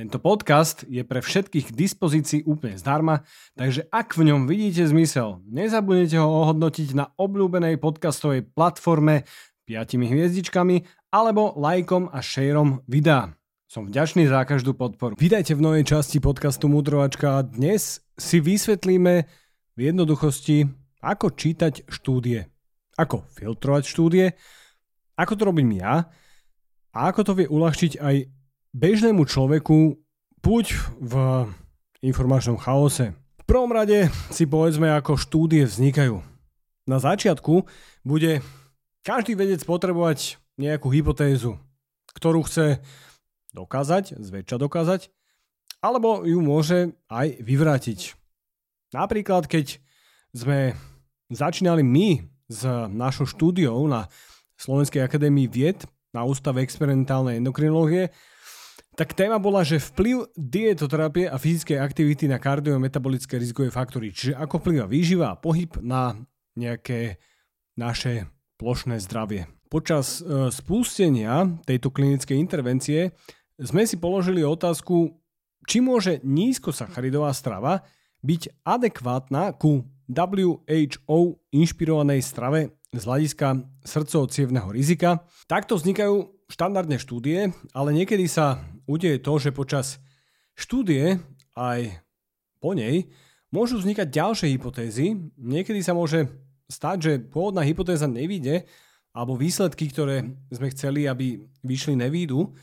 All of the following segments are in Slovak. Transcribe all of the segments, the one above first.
Tento podcast je pre všetkých k dispozícii úplne zdarma, takže ak v ňom vidíte zmysel, nezabudnite ho ohodnotiť na obľúbenej podcastovej platforme 5 hviezdičkami alebo lajkom a šejrom videa. Som vďačný za každú podporu. Vítajte v novej časti podcastu Mudrovačka a dnes si vysvetlíme v jednoduchosti, ako čítať štúdie, ako filtrovať štúdie, ako to robím ja a ako to vie uľahčiť aj bežnému človeku buď v informačnom chaose. V prvom rade si povedzme, ako štúdie vznikajú. Na začiatku bude každý vedec potrebovať nejakú hypotézu, ktorú chce dokázať, zväčša dokázať, alebo ju môže aj vyvrátiť. Napríklad, keď sme začínali my s našou štúdiou na Slovenskej akadémii vied na Ústave experimentálnej endokrinológie, tak téma bola, že vplyv dietoterapie a fyzickej aktivity na kardiometabolické rizikové faktory, čiže ako vplyva výživa a pohyb na nejaké naše plošné zdravie. Počas e, spustenia tejto klinickej intervencie sme si položili otázku, či môže nízkosacharidová strava byť adekvátna ku WHO inšpirovanej strave z hľadiska srdcovo rizika. Takto vznikajú štandardné štúdie, ale niekedy sa udeje to, že počas štúdie aj po nej môžu vznikať ďalšie hypotézy. Niekedy sa môže stať, že pôvodná hypotéza nevíde, alebo výsledky, ktoré sme chceli, aby vyšli, nevídu,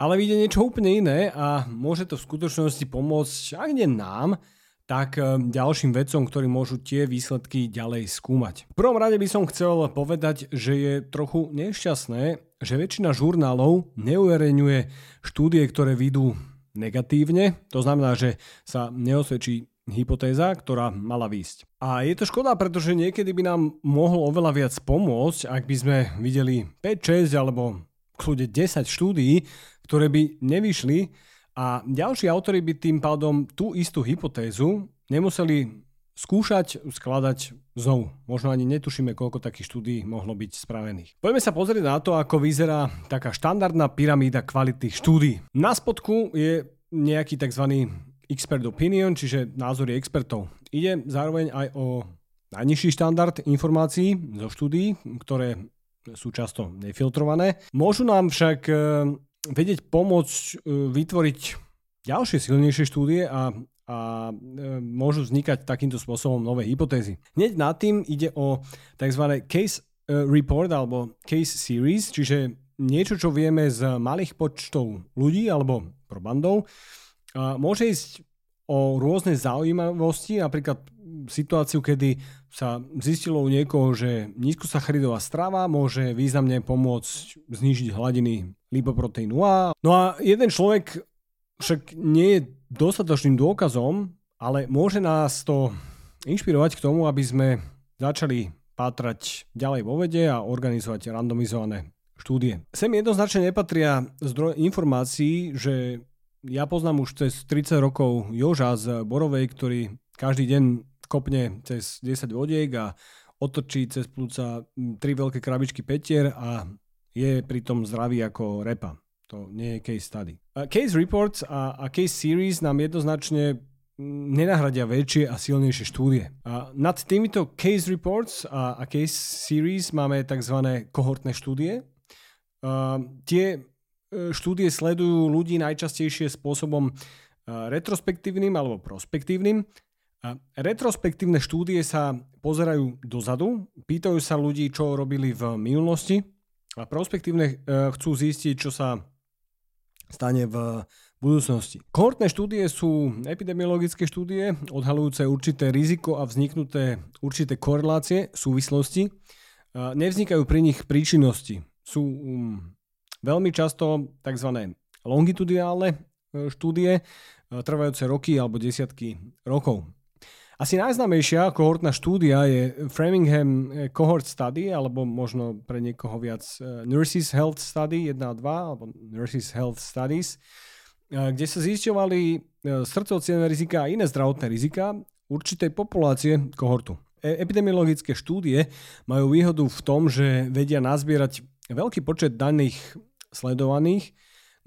ale vyjde niečo úplne iné a môže to v skutočnosti pomôcť, ak nie nám, tak eh, ďalším vedcom, ktorí môžu tie výsledky ďalej skúmať. V prvom rade by som chcel povedať, že je trochu nešťastné, že väčšina žurnálov neuverejňuje štúdie, ktoré vidú negatívne. To znamená, že sa neosvedčí hypotéza, ktorá mala výsť. A je to škoda, pretože niekedy by nám mohlo oveľa viac pomôcť, ak by sme videli 5, 6 alebo kľude 10 štúdií, ktoré by nevyšli a ďalší autory by tým pádom tú istú hypotézu nemuseli skúšať skladať znovu. Možno ani netušíme, koľko takých štúdí mohlo byť spravených. Poďme sa pozrieť na to, ako vyzerá taká štandardná pyramída kvality štúdí. Na spodku je nejaký tzv. expert opinion, čiže názory expertov. Ide zároveň aj o najnižší štandard informácií zo štúdií, ktoré sú často nefiltrované. Môžu nám však e, vedieť pomôcť e, vytvoriť ďalšie silnejšie štúdie a a e, môžu vznikať takýmto spôsobom nové hypotézy. Hneď nad tým ide o tzv. case e, report alebo case series, čiže niečo, čo vieme z malých počtov ľudí alebo probandov. Môže ísť o rôzne zaujímavosti, napríklad situáciu, kedy sa zistilo u niekoho, že nízkosacharidová strava môže významne pomôcť znížiť hladiny lipoproteínu A. No a jeden človek však nie je dostatočným dôkazom, ale môže nás to inšpirovať k tomu, aby sme začali pátrať ďalej vo vede a organizovať randomizované štúdie. Sem jednoznačne nepatria zdroj informácií, že ja poznám už cez 30 rokov Joža z Borovej, ktorý každý deň kopne cez 10 vodiek a otočí cez plúca tri veľké krabičky petier a je pritom zdravý ako repa. To nie je case study. Case reports a, a case series nám jednoznačne nenahradia väčšie a silnejšie štúdie. A nad týmito case reports a, a case series máme tzv. kohortné štúdie. A tie e, štúdie sledujú ľudí najčastejšie spôsobom e, retrospektívnym alebo prospektívnym. Retrospektívne štúdie sa pozerajú dozadu, pýtajú sa ľudí, čo robili v minulosti a prospektívne e, chcú zistiť, čo sa stane v budúcnosti. Kohortné štúdie sú epidemiologické štúdie odhalujúce určité riziko a vzniknuté určité korelácie, súvislosti. Nevznikajú pri nich príčinnosti. Sú um, veľmi často tzv. longitudinálne e, štúdie, trvajúce roky alebo desiatky rokov. Asi najznámejšia kohortná štúdia je Framingham Cohort Study, alebo možno pre niekoho viac Nurses Health Study 1 a 2, alebo Nurses Health Studies, kde sa zisťovali srdcovo rizika a iné zdravotné rizika určitej populácie kohortu. E, epidemiologické štúdie majú výhodu v tom, že vedia nazbierať veľký počet daných sledovaných,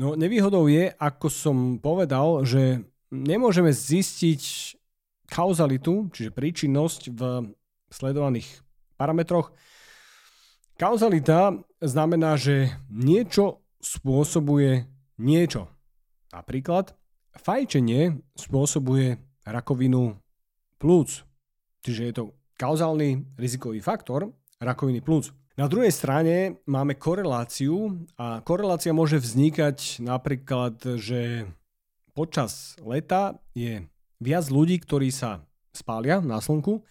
no nevýhodou je, ako som povedal, že nemôžeme zistiť kauzalitu, čiže príčinnosť v sledovaných parametroch. Kauzalita znamená, že niečo spôsobuje niečo. Napríklad fajčenie spôsobuje rakovinu plúc. Čiže je to kauzálny rizikový faktor rakoviny plúc. Na druhej strane máme koreláciu a korelácia môže vznikať napríklad, že počas leta je viac ľudí, ktorí sa spália na slnku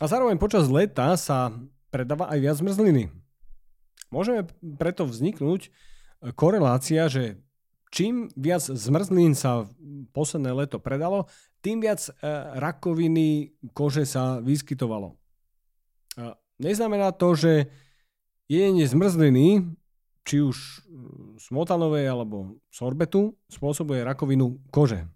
a zároveň počas leta sa predáva aj viac zmrzliny. Môžeme preto vzniknúť korelácia, že čím viac zmrzlín sa posledné leto predalo, tým viac e, rakoviny kože sa vyskytovalo. Neznamená to, že jedenie zmrzliny, či už smotanovej alebo sorbetu, spôsobuje rakovinu kože.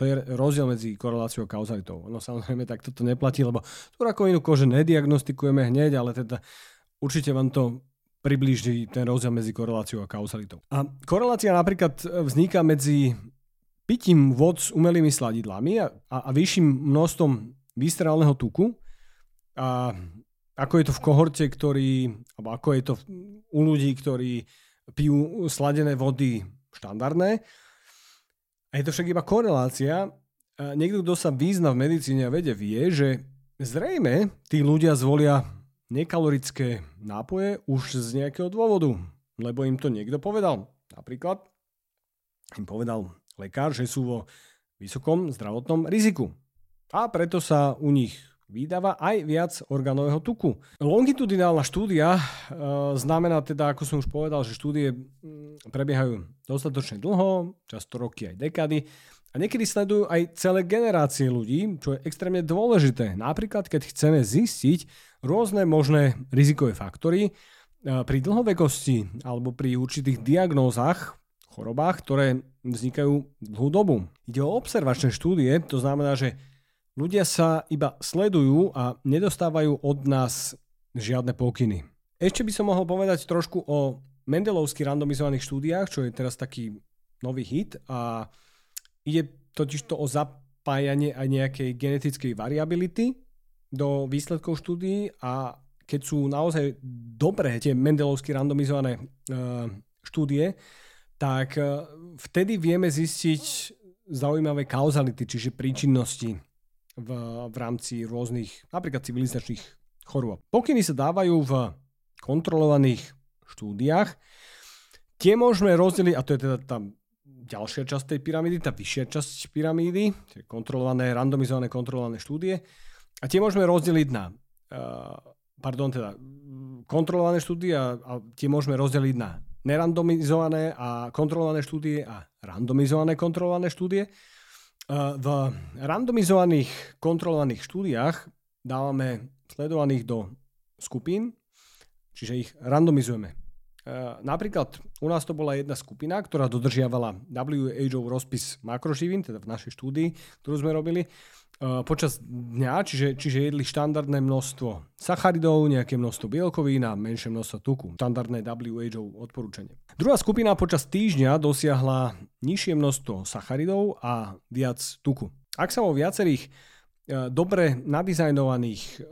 To je rozdiel medzi koreláciou a kauzalitou. No samozrejme, tak toto neplatí, lebo tú rakovinu kože nediagnostikujeme hneď, ale teda určite vám to priblíži ten rozdiel medzi koreláciou a kauzalitou. A korelácia napríklad vzniká medzi pitím vod s umelými sladidlami a, a, a vyšším množstvom výstrelného tuku. A ako je to v kohorte, ktorý, alebo ako je to u ľudí, ktorí pijú sladené vody štandardné. A je to však iba korelácia. A niekto, kto sa význa v medicíne a vede, vie, že zrejme tí ľudia zvolia nekalorické nápoje už z nejakého dôvodu, lebo im to niekto povedal. Napríklad im povedal lekár, že sú vo vysokom zdravotnom riziku. A preto sa u nich vydáva aj viac orgánového tuku. Longitudinálna štúdia e, znamená teda, ako som už povedal, že štúdie mm, prebiehajú dostatočne dlho, často roky aj dekady, a niekedy sledujú aj celé generácie ľudí, čo je extrémne dôležité. Napríklad, keď chceme zistiť rôzne možné rizikové faktory e, pri dlhovekosti alebo pri určitých diagnózach, chorobách, ktoré vznikajú dlhú dobu. Ide o observačné štúdie, to znamená, že Ľudia sa iba sledujú a nedostávajú od nás žiadne pokyny. Ešte by som mohol povedať trošku o Mendelovsky randomizovaných štúdiách, čo je teraz taký nový hit a ide totiž to o zapájanie aj nejakej genetickej variability do výsledkov štúdií a keď sú naozaj dobré tie Mendelovsky randomizované uh, štúdie, tak uh, vtedy vieme zistiť zaujímavé kauzality, čiže príčinnosti v, v rámci rôznych napríklad civilizačných chorôb. Pokyny sa dávajú v kontrolovaných štúdiách. Tie môžeme rozdeliť, a to je teda tá ďalšia časť tej pyramídy, tá vyššia časť pyramídy, tie kontrolované, randomizované, kontrolované štúdie. A tie môžeme rozdeliť na, uh, pardon, teda kontrolované štúdie a, a tie môžeme rozdeliť na nerandomizované a kontrolované štúdie a randomizované kontrolované štúdie. V randomizovaných kontrolovaných štúdiách dávame sledovaných do skupín, čiže ich randomizujeme. Napríklad u nás to bola jedna skupina, ktorá dodržiavala WHO rozpis makroživín, teda v našej štúdii, ktorú sme robili počas dňa, čiže, čiže jedli štandardné množstvo sacharidov, nejaké množstvo bielkovín a menšie množstvo tuku. Štandardné WHO odporúčanie. Druhá skupina počas týždňa dosiahla nižšie množstvo sacharidov a viac tuku. Ak sa vo viacerých e, dobre nadizajnovaných,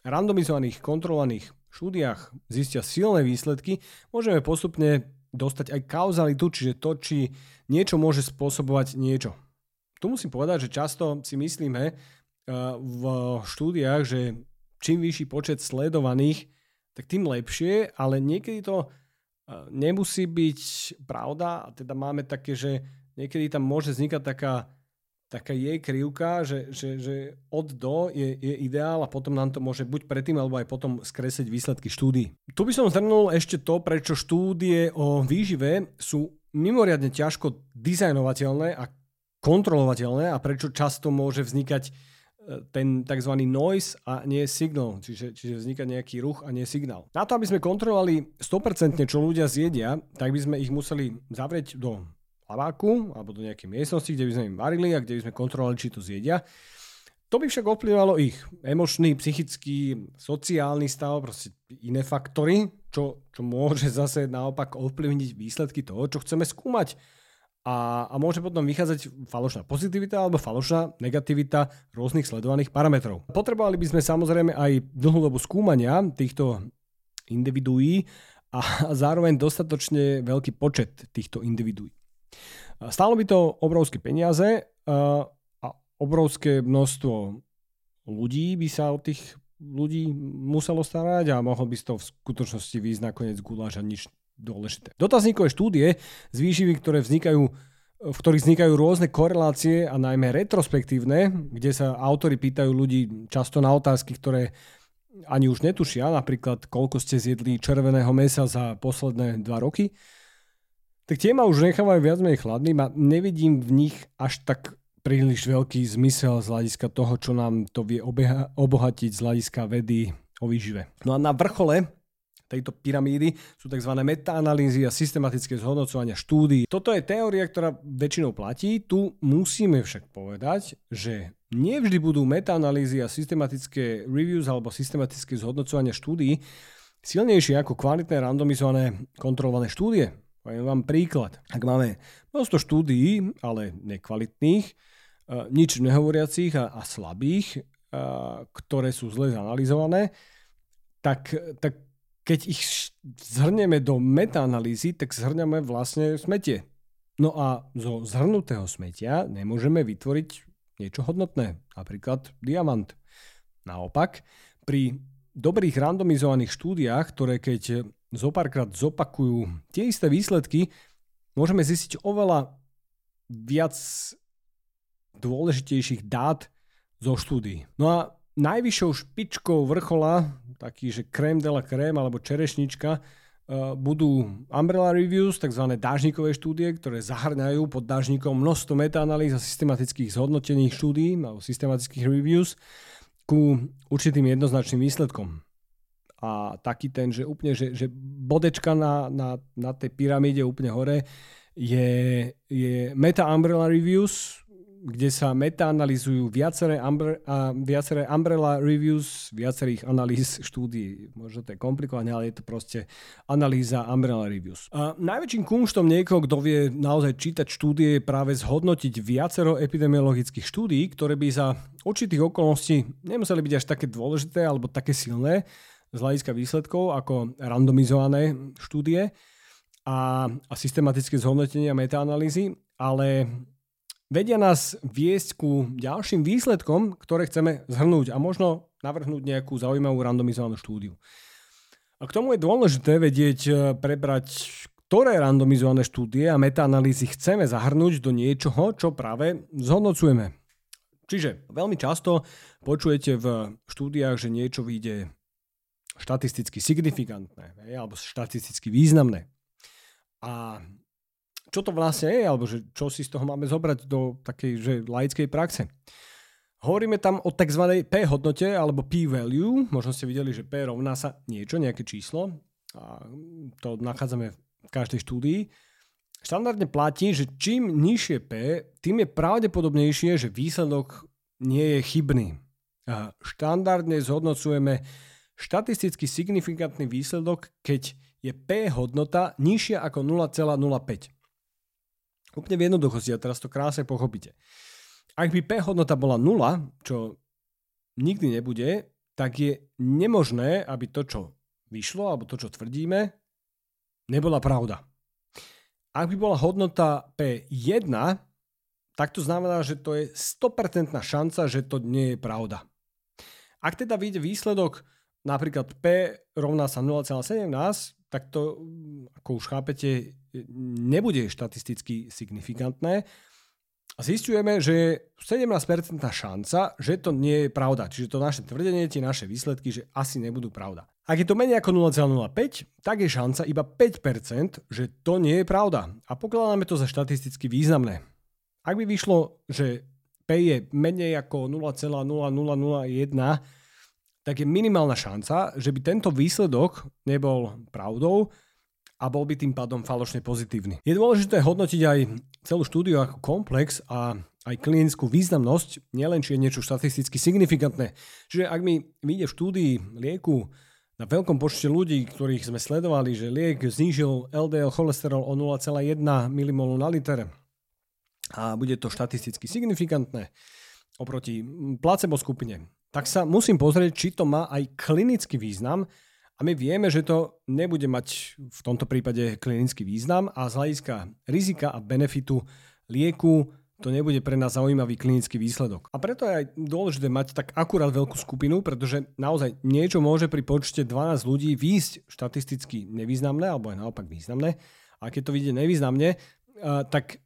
randomizovaných, kontrolovaných štúdiách zistia silné výsledky, môžeme postupne dostať aj kauzalitu, čiže to, či niečo môže spôsobovať niečo. Tu musím povedať, že často si myslíme uh, v štúdiách, že čím vyšší počet sledovaných, tak tým lepšie, ale niekedy to uh, nemusí byť pravda. A teda máme také, že niekedy tam môže vznikať taká, taká jej krivka, že, že, že od do je, je ideál a potom nám to môže buď predtým alebo aj potom skresliť výsledky štúdií. Tu by som zhrnul ešte to, prečo štúdie o výžive sú mimoriadne ťažko dizajnovateľné a kontrolovateľné a prečo často môže vznikať e, ten tzv. noise a nie signal, čiže, čiže vzniká nejaký ruch a nie signál. Na to, aby sme kontrolovali 100% čo ľudia zjedia, tak by sme ich museli zavrieť do laváku alebo do nejakej miestnosti, kde by sme im varili a kde by sme kontrolovali, či to zjedia. To by však ovplyvalo ich emočný, psychický, sociálny stav, proste iné faktory, čo, čo môže zase naopak ovplyvniť výsledky toho, čo chceme skúmať. A, a môže potom vychádzať falošná pozitivita alebo falošná negativita rôznych sledovaných parametrov. Potrebovali by sme samozrejme aj dlhú dobu skúmania týchto individuí a zároveň dostatočne veľký počet týchto individuí. Stálo by to obrovské peniaze, obrovské množstvo ľudí by sa o tých ľudí muselo starať a mohol by toho v skutočnosti výjsť nakoniec guláš a nič dôležité. Dotazníkové štúdie z výživy, ktoré vznikajú v ktorých vznikajú rôzne korelácie a najmä retrospektívne, kde sa autory pýtajú ľudí často na otázky, ktoré ani už netušia, napríklad koľko ste zjedli červeného mesa za posledné dva roky, tak tie ma už nechávajú viac menej chladným a nevidím v nich až tak príliš veľký zmysel z hľadiska toho, čo nám to vie obeha- obohatiť z hľadiska vedy o výžive. No a na vrchole tejto pyramídy sú tzv. metaanalýzy a systematické zhodnocovania štúdií. Toto je teória, ktorá väčšinou platí. Tu musíme však povedať, že nevždy budú metaanalýzy a systematické reviews alebo systematické zhodnocovania štúdií silnejšie ako kvalitné randomizované kontrolované štúdie. Poviem vám príklad. Ak máme množstvo štúdií, ale nekvalitných, nič nehovoriacich a, a slabých, a, ktoré sú zle zanalizované, tak, tak keď ich zhrnieme do metaanalýzy, tak zhrňame vlastne smetie. No a zo zhrnutého smetia nemôžeme vytvoriť niečo hodnotné, napríklad diamant. Naopak, pri dobrých randomizovaných štúdiách, ktoré keď zopárkrát zopakujú tie isté výsledky, môžeme zistiť oveľa viac dôležitejších dát zo štúdií. No a najvyššou špičkou vrchola, taký že krém de la krém alebo čerešnička, eh, budú umbrella reviews, tzv. dážnikové štúdie, ktoré zahrňajú pod dážnikom množstvo metaanalýz a systematických zhodnotených štúdií alebo systematických reviews ku určitým jednoznačným výsledkom. A taký ten, že úplne, že, že bodečka na, na, na tej pyramíde úplne hore je, je meta umbrella reviews, kde sa metaanalizujú viaceré, umbre, uh, viaceré umbrella reviews viacerých analýz štúdií. Možno to je komplikované, ale je to proste analýza umbrella reviews. A najväčším kumštom niekoho, kto vie naozaj čítať štúdie, je práve zhodnotiť viacero epidemiologických štúdií, ktoré by za určitých okolností nemuseli byť až také dôležité alebo také silné z hľadiska výsledkov ako randomizované štúdie a, a systematické zhodnotenie a metaanalýzy, ale vedia nás viesť ku ďalším výsledkom, ktoré chceme zhrnúť a možno navrhnúť nejakú zaujímavú randomizovanú štúdiu. A k tomu je dôležité vedieť e, prebrať, ktoré randomizované štúdie a metaanalýzy chceme zahrnúť do niečoho, čo práve zhodnocujeme. Čiže veľmi často počujete v štúdiách, že niečo vyjde štatisticky signifikantné alebo štatisticky významné. A čo to vlastne je, alebo že čo si z toho máme zobrať do takej že laickej praxe. Hovoríme tam o tzv. P hodnote alebo P-value. Možno ste videli, že P rovná sa niečo, nejaké číslo. A to nachádzame v každej štúdii. Štandardne platí, že čím nižšie P, tým je pravdepodobnejšie, že výsledok nie je chybný. A štandardne zhodnocujeme štatisticky signifikantný výsledok, keď je P hodnota nižšia ako 0,05. Úplne v jednoduchosti a teraz to krásne pochopíte. Ak by P hodnota bola 0, čo nikdy nebude, tak je nemožné, aby to, čo vyšlo, alebo to, čo tvrdíme, nebola pravda. Ak by bola hodnota P1, tak to znamená, že to je 100% šanca, že to nie je pravda. Ak teda vyjde výsledok napríklad P rovná sa 0,17, tak to, ako už chápete, nebude štatisticky signifikantné. A zistujeme, že je 17% šanca, že to nie je pravda. Čiže to naše tvrdenie, tie naše výsledky, že asi nebudú pravda. Ak je to menej ako 0,05, tak je šanca iba 5%, že to nie je pravda. A pokladáme to za štatisticky významné. Ak by vyšlo, že P je menej ako 0,0001, tak je minimálna šanca, že by tento výsledok nebol pravdou a bol by tým pádom falošne pozitívny. Je dôležité hodnotiť aj celú štúdiu ako komplex a aj klinickú významnosť, nielen či je niečo štatisticky signifikantné. Čiže ak mi vyjde v štúdii lieku na veľkom počte ľudí, ktorých sme sledovali, že liek znížil LDL cholesterol o 0,1 mmol na liter a bude to štatisticky signifikantné oproti placebo skupine, tak sa musím pozrieť, či to má aj klinický význam a my vieme, že to nebude mať v tomto prípade klinický význam a z hľadiska rizika a benefitu lieku to nebude pre nás zaujímavý klinický výsledok. A preto je aj dôležité mať tak akurát veľkú skupinu, pretože naozaj niečo môže pri počte 12 ľudí výjsť štatisticky nevýznamné, alebo aj naopak významné. A keď to vidie nevýznamne, tak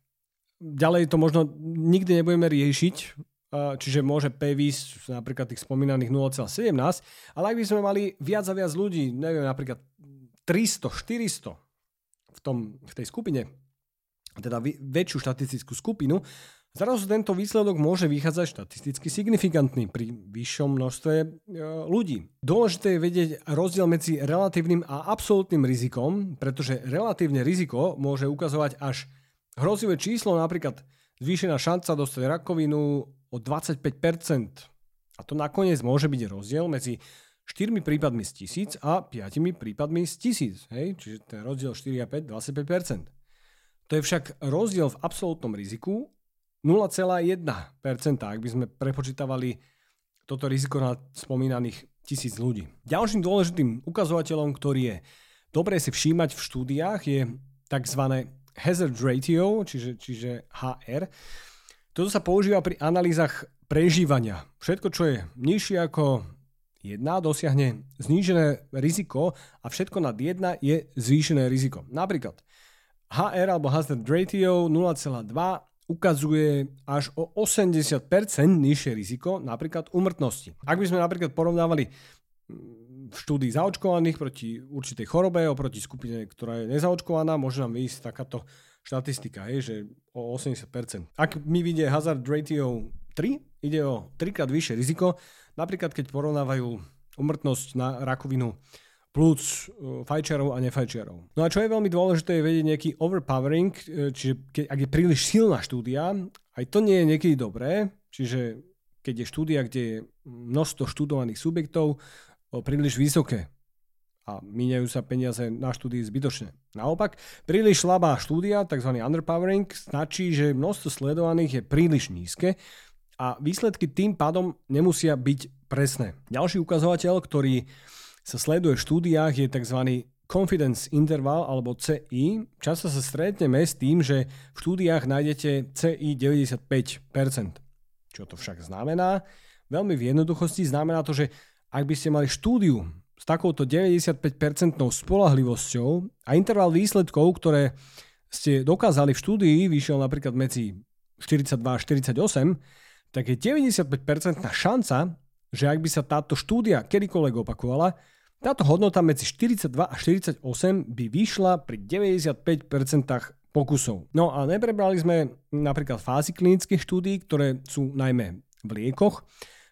ďalej to možno nikdy nebudeme riešiť, čiže môže P výjsť napríklad tých spomínaných 0,17, ale ak by sme mali viac a viac ľudí, neviem, napríklad 300, 400 v, tom, v tej skupine, teda väčšiu štatistickú skupinu, zrazu tento výsledok môže vychádzať štatisticky signifikantný pri vyššom množstve e, ľudí. Dôležité je vedieť rozdiel medzi relatívnym a absolútnym rizikom, pretože relatívne riziko môže ukazovať až hrozivé číslo, napríklad zvýšená šanca dostať rakovinu o 25%. A to nakoniec môže byť rozdiel medzi 4 prípadmi z tisíc a 5 prípadmi z tisíc. Hej? Čiže ten rozdiel 4 a 5, 25%. To je však rozdiel v absolútnom riziku 0,1%, ak by sme prepočítavali toto riziko na spomínaných tisíc ľudí. Ďalším dôležitým ukazovateľom, ktorý je dobré si všímať v štúdiách, je tzv. Hazard ratio, čiže, čiže HR. Toto sa používa pri analýzach prežívania. Všetko, čo je nižšie ako 1, dosiahne znížené riziko a všetko nad 1 je zvýšené riziko. Napríklad HR alebo hazard ratio 0,2 ukazuje až o 80% nižšie riziko napríklad umrtnosti. Ak by sme napríklad porovnávali v štúdii zaočkovaných proti určitej chorobe oproti skupine, ktorá je nezaočkovaná, môže nám vyjsť takáto štatistika, je, že o 80%. Ak mi vidie hazard ratio 3, ide o 3 krát vyššie riziko, napríklad keď porovnávajú umrtnosť na rakovinu plus uh, fajčiarov a nefajčiarov. No a čo je veľmi dôležité je vedieť nejaký overpowering, uh, čiže keď, ak je príliš silná štúdia, aj to nie je niekedy dobré, čiže keď je štúdia, kde je množstvo študovaných subjektov príliš vysoké a míňajú sa peniaze na štúdii zbytočne. Naopak, príliš slabá štúdia, tzv. underpowering, značí, že množstvo sledovaných je príliš nízke a výsledky tým pádom nemusia byť presné. Ďalší ukazovateľ, ktorý sa sleduje v štúdiách je tzv. confidence interval alebo CI. Často sa stretneme s tým, že v štúdiách nájdete CI 95%. Čo to však znamená? Veľmi v jednoduchosti znamená to, že ak by ste mali štúdiu s takouto 95% spolahlivosťou a interval výsledkov, ktoré ste dokázali v štúdii, vyšiel napríklad medzi 42 a 48, tak je 95% šanca, že ak by sa táto štúdia kedykoľvek opakovala, táto hodnota medzi 42 a 48 by vyšla pri 95% pokusov. No a neprebrali sme napríklad fázy klinických štúdí, ktoré sú najmä v liekoch.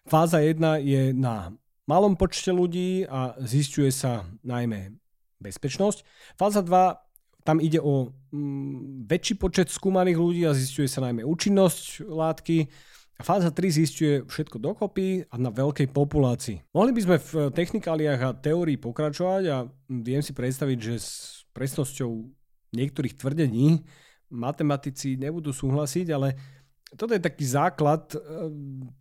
Fáza 1 je na malom počte ľudí a zistuje sa najmä bezpečnosť. Fáza 2 tam ide o mm, väčší počet skúmaných ľudí a zistuje sa najmä účinnosť látky. Fáza 3 zistuje všetko dokopy a na veľkej populácii. Mohli by sme v technikáliách a teórii pokračovať a viem si predstaviť, že s presnosťou niektorých tvrdení matematici nebudú súhlasiť, ale toto je taký základ, e,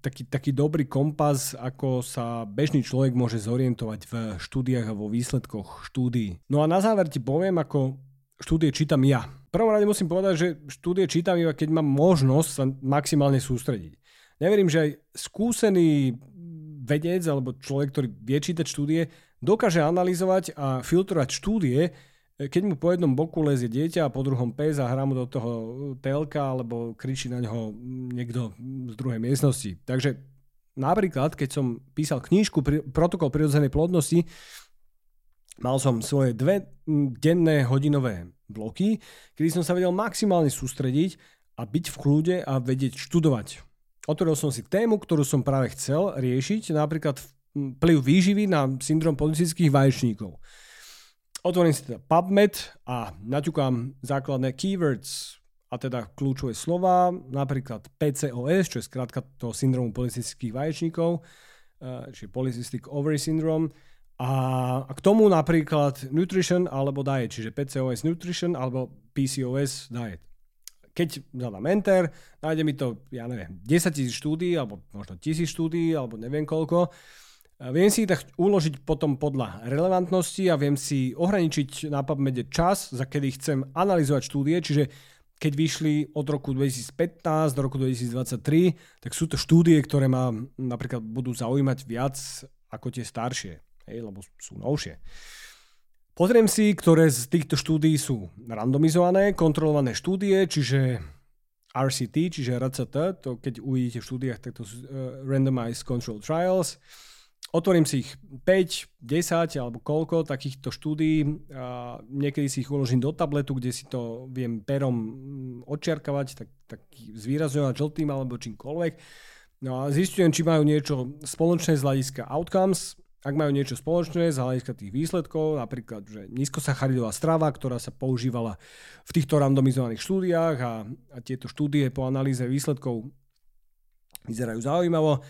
taký, taký dobrý kompas, ako sa bežný človek môže zorientovať v štúdiách a vo výsledkoch štúdií. No a na záver ti poviem, ako štúdie čítam ja. V prvom rade musím povedať, že štúdie čítam iba, keď mám možnosť sa maximálne sústrediť. Neverím, že aj skúsený vedec alebo človek, ktorý vie čítať štúdie, dokáže analyzovať a filtrovať štúdie, keď mu po jednom boku lezie dieťa a po druhom pes a hrá mu do toho telka alebo kričí na neho niekto z druhej miestnosti. Takže napríklad, keď som písal knížku Protokol prirodzenej plodnosti, mal som svoje dve denné hodinové bloky, kedy som sa vedel maximálne sústrediť a byť v kľude a vedieť študovať. Otvoril som si tému, ktorú som práve chcel riešiť, napríklad vplyv výživy na syndrom polycystických vaječníkov. Otvorím si teda PubMed a naťukám základné keywords, a teda kľúčové slova, napríklad PCOS, čo je skrátka toho syndromu polycystických vaječníkov, eh, čiže Polycystic Ovary Syndrome, a k tomu napríklad Nutrition alebo Diet, čiže PCOS Nutrition alebo PCOS Diet. Keď zadám Enter, nájde mi to, ja neviem, 10 tisíc štúdí, alebo možno tisíc štúdí, alebo neviem koľko. Viem si ich tak uložiť potom podľa relevantnosti a viem si ohraničiť na PubMed čas, za kedy chcem analyzovať štúdie, čiže keď vyšli od roku 2015 do roku 2023, tak sú to štúdie, ktoré ma napríklad budú zaujímať viac ako tie staršie, hej, lebo sú novšie. Pozriem si, ktoré z týchto štúdií sú randomizované, kontrolované štúdie, čiže RCT, čiže RCT, to keď uvidíte v štúdiách, tak to sú uh, Randomized Control Trials. Otvorím si ich 5, 10 alebo koľko takýchto štúdí. A niekedy si ich uložím do tabletu, kde si to viem perom mm, odčiarkavať, tak, tak zvýrazňovať žltým alebo čímkoľvek. No a zistujem, či majú niečo spoločné z hľadiska outcomes, ak majú niečo spoločné z hľadiska tých výsledkov, napríklad, že nízkosacharidová strava, ktorá sa používala v týchto randomizovaných štúdiách a, a tieto štúdie po analýze výsledkov vyzerajú zaujímavo,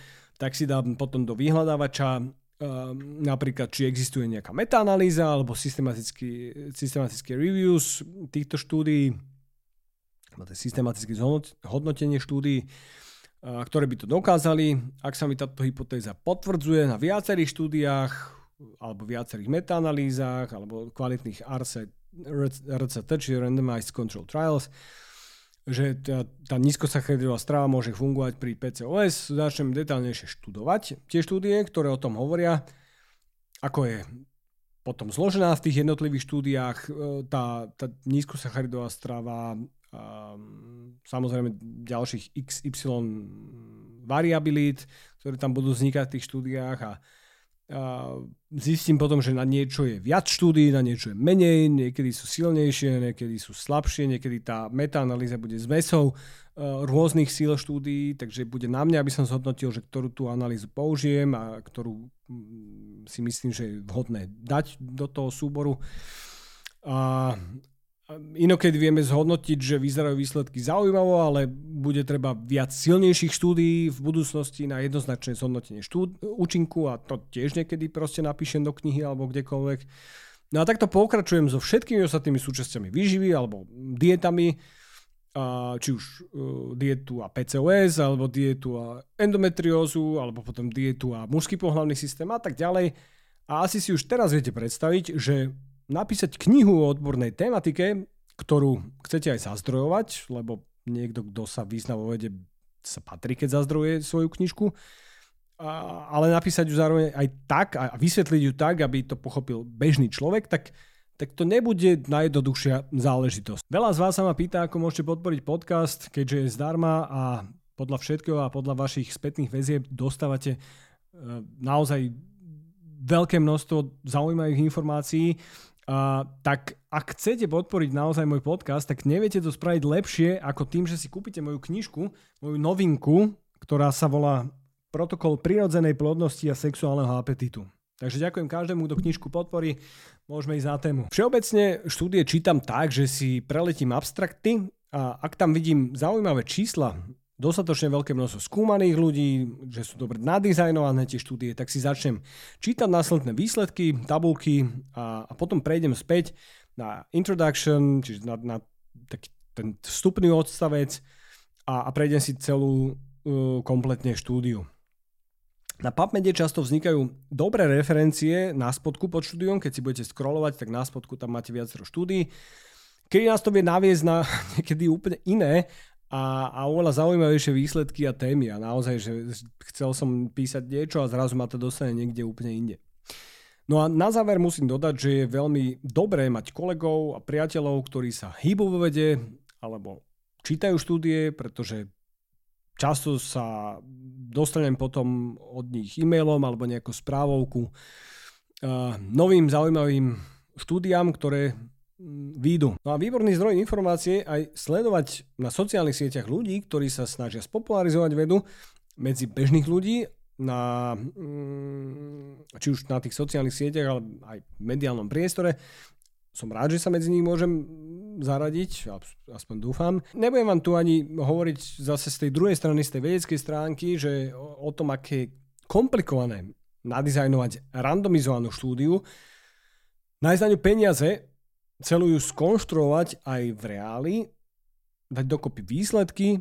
tak si dám potom do vyhľadávača uh, napríklad, či existuje nejaká metaanalýza alebo systematický, reviews týchto štúdií, systematické hodnotenie štúdií, ktoré by to dokázali. Ak sa mi táto hypotéza potvrdzuje na viacerých štúdiách alebo viacerých metaanalýzach alebo kvalitných RCT, čiže Randomized Control Trials, že tá, tá nízkosacharidová strava môže fungovať pri PCOS. Začneme detálnejšie študovať tie štúdie, ktoré o tom hovoria, ako je potom zložená v tých jednotlivých štúdiách e, tá, tá nízkosacharidová strava, a samozrejme ďalších XY variabilit, ktoré tam budú vznikať v tých štúdiách a zistím potom, že na niečo je viac štúdí, na niečo je menej, niekedy sú silnejšie, niekedy sú slabšie, niekedy tá metaanalýza bude zmesou e, rôznych síl štúdií, takže bude na mňa, aby som zhodnotil, že ktorú tú analýzu použijem a ktorú mm, si myslím, že je vhodné dať do toho súboru. A Inokedy vieme zhodnotiť, že vyzerajú výsledky zaujímavo, ale bude treba viac silnejších štúdií v budúcnosti na jednoznačné zhodnotenie štúd- účinku a to tiež niekedy proste napíšem do knihy alebo kdekoľvek. No a takto pokračujem so všetkými ostatnými súčasťami výživy alebo dietami, či už uh, dietu a PCOS, alebo dietu a endometriózu, alebo potom dietu a mužský pohľavný systém a tak ďalej. A asi si už teraz viete predstaviť, že napísať knihu o odbornej tematike, ktorú chcete aj zazdrojovať, lebo niekto, kto sa vyzná vo vede, sa patrí, keď zazdrojuje svoju knižku, ale napísať ju zároveň aj tak a vysvetliť ju tak, aby to pochopil bežný človek, tak, tak to nebude najjednoduchšia záležitosť. Veľa z vás sa ma pýta, ako môžete podporiť podcast, keďže je zdarma a podľa všetkého a podľa vašich spätných väzieb dostávate e, naozaj veľké množstvo zaujímavých informácií Uh, tak ak chcete podporiť naozaj môj podcast, tak neviete to spraviť lepšie ako tým, že si kúpite moju knižku, moju novinku, ktorá sa volá Protokol prirodzenej plodnosti a sexuálneho apetitu. Takže ďakujem každému, kto knižku podporí. Môžeme ísť na tému. Všeobecne štúdie čítam tak, že si preletím abstrakty a ak tam vidím zaujímavé čísla, dostatočne veľké množstvo skúmaných ľudí, že sú dobre nadizajnované tie štúdie, tak si začnem čítať následné výsledky, tabulky a, a potom prejdem späť na introduction, čiže na, na taký ten vstupný odstavec a, a prejdem si celú uh, kompletne štúdiu. Na PubMede často vznikajú dobré referencie na spodku pod štúdiom, keď si budete scrollovať, tak na spodku tam máte viacero štúdií. Keď nás to vie naviesť na niekedy úplne iné a, a oveľa zaujímavejšie výsledky a témy a naozaj, že chcel som písať niečo a zrazu ma to dostane niekde úplne inde. No a na záver musím dodať, že je veľmi dobré mať kolegov a priateľov, ktorí sa hýbu vo vede alebo čítajú štúdie, pretože často sa dostanem potom od nich e-mailom alebo nejakou správovku uh, novým zaujímavým štúdiám, ktoré výjdu. No a výborný zdroj informácie aj sledovať na sociálnych sieťach ľudí, ktorí sa snažia spopularizovať vedu medzi bežných ľudí na, mm, či už na tých sociálnych sieťach, ale aj v mediálnom priestore. Som rád, že sa medzi nich môžem zaradiť, aspoň dúfam. Nebudem vám tu ani hovoriť zase z tej druhej strany, z tej vedeckej stránky, že o, tom, aké komplikované nadizajnovať randomizovanú štúdiu, nájsť na ňu peniaze, celú ju skonštruovať aj v reáli, dať dokopy výsledky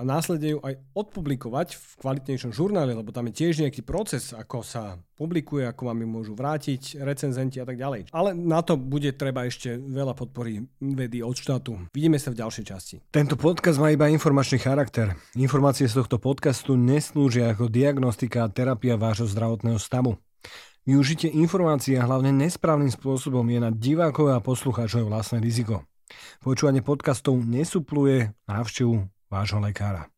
a následne ju aj odpublikovať v kvalitnejšom žurnále, lebo tam je tiež nejaký proces, ako sa publikuje, ako vám ju môžu vrátiť recenzenti a tak ďalej. Ale na to bude treba ešte veľa podpory vedy od štátu. Vidíme sa v ďalšej časti. Tento podcast má iba informačný charakter. Informácie z tohto podcastu neslúžia ako diagnostika a terapia vášho zdravotného stavu. Využitie informácií a hlavne nesprávnym spôsobom je na divákov a poslucháčov vlastné riziko. Počúvanie podcastov nesupluje návštevu vášho lekára.